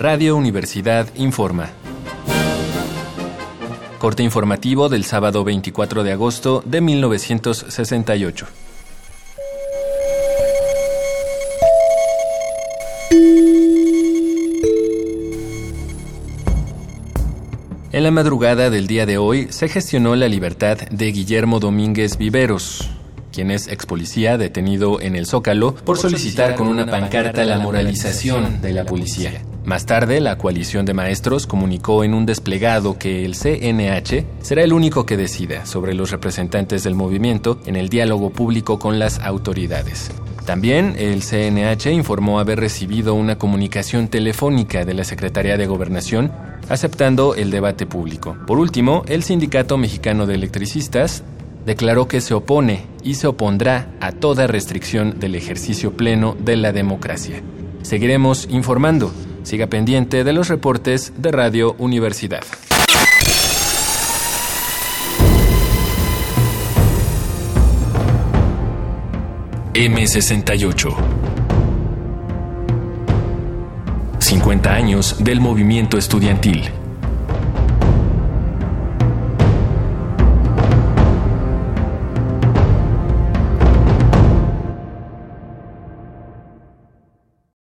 Radio Universidad informa. Corte informativo del sábado 24 de agosto de 1968. En la madrugada del día de hoy se gestionó la libertad de Guillermo Domínguez Viveros, quien es ex policía detenido en el Zócalo por solicitar con una pancarta la moralización de la policía. Más tarde, la coalición de maestros comunicó en un desplegado que el CNH será el único que decida sobre los representantes del movimiento en el diálogo público con las autoridades. También el CNH informó haber recibido una comunicación telefónica de la Secretaría de Gobernación aceptando el debate público. Por último, el Sindicato Mexicano de Electricistas declaró que se opone y se opondrá a toda restricción del ejercicio pleno de la democracia. Seguiremos informando. Siga pendiente de los reportes de Radio Universidad. M68 50 años del movimiento estudiantil.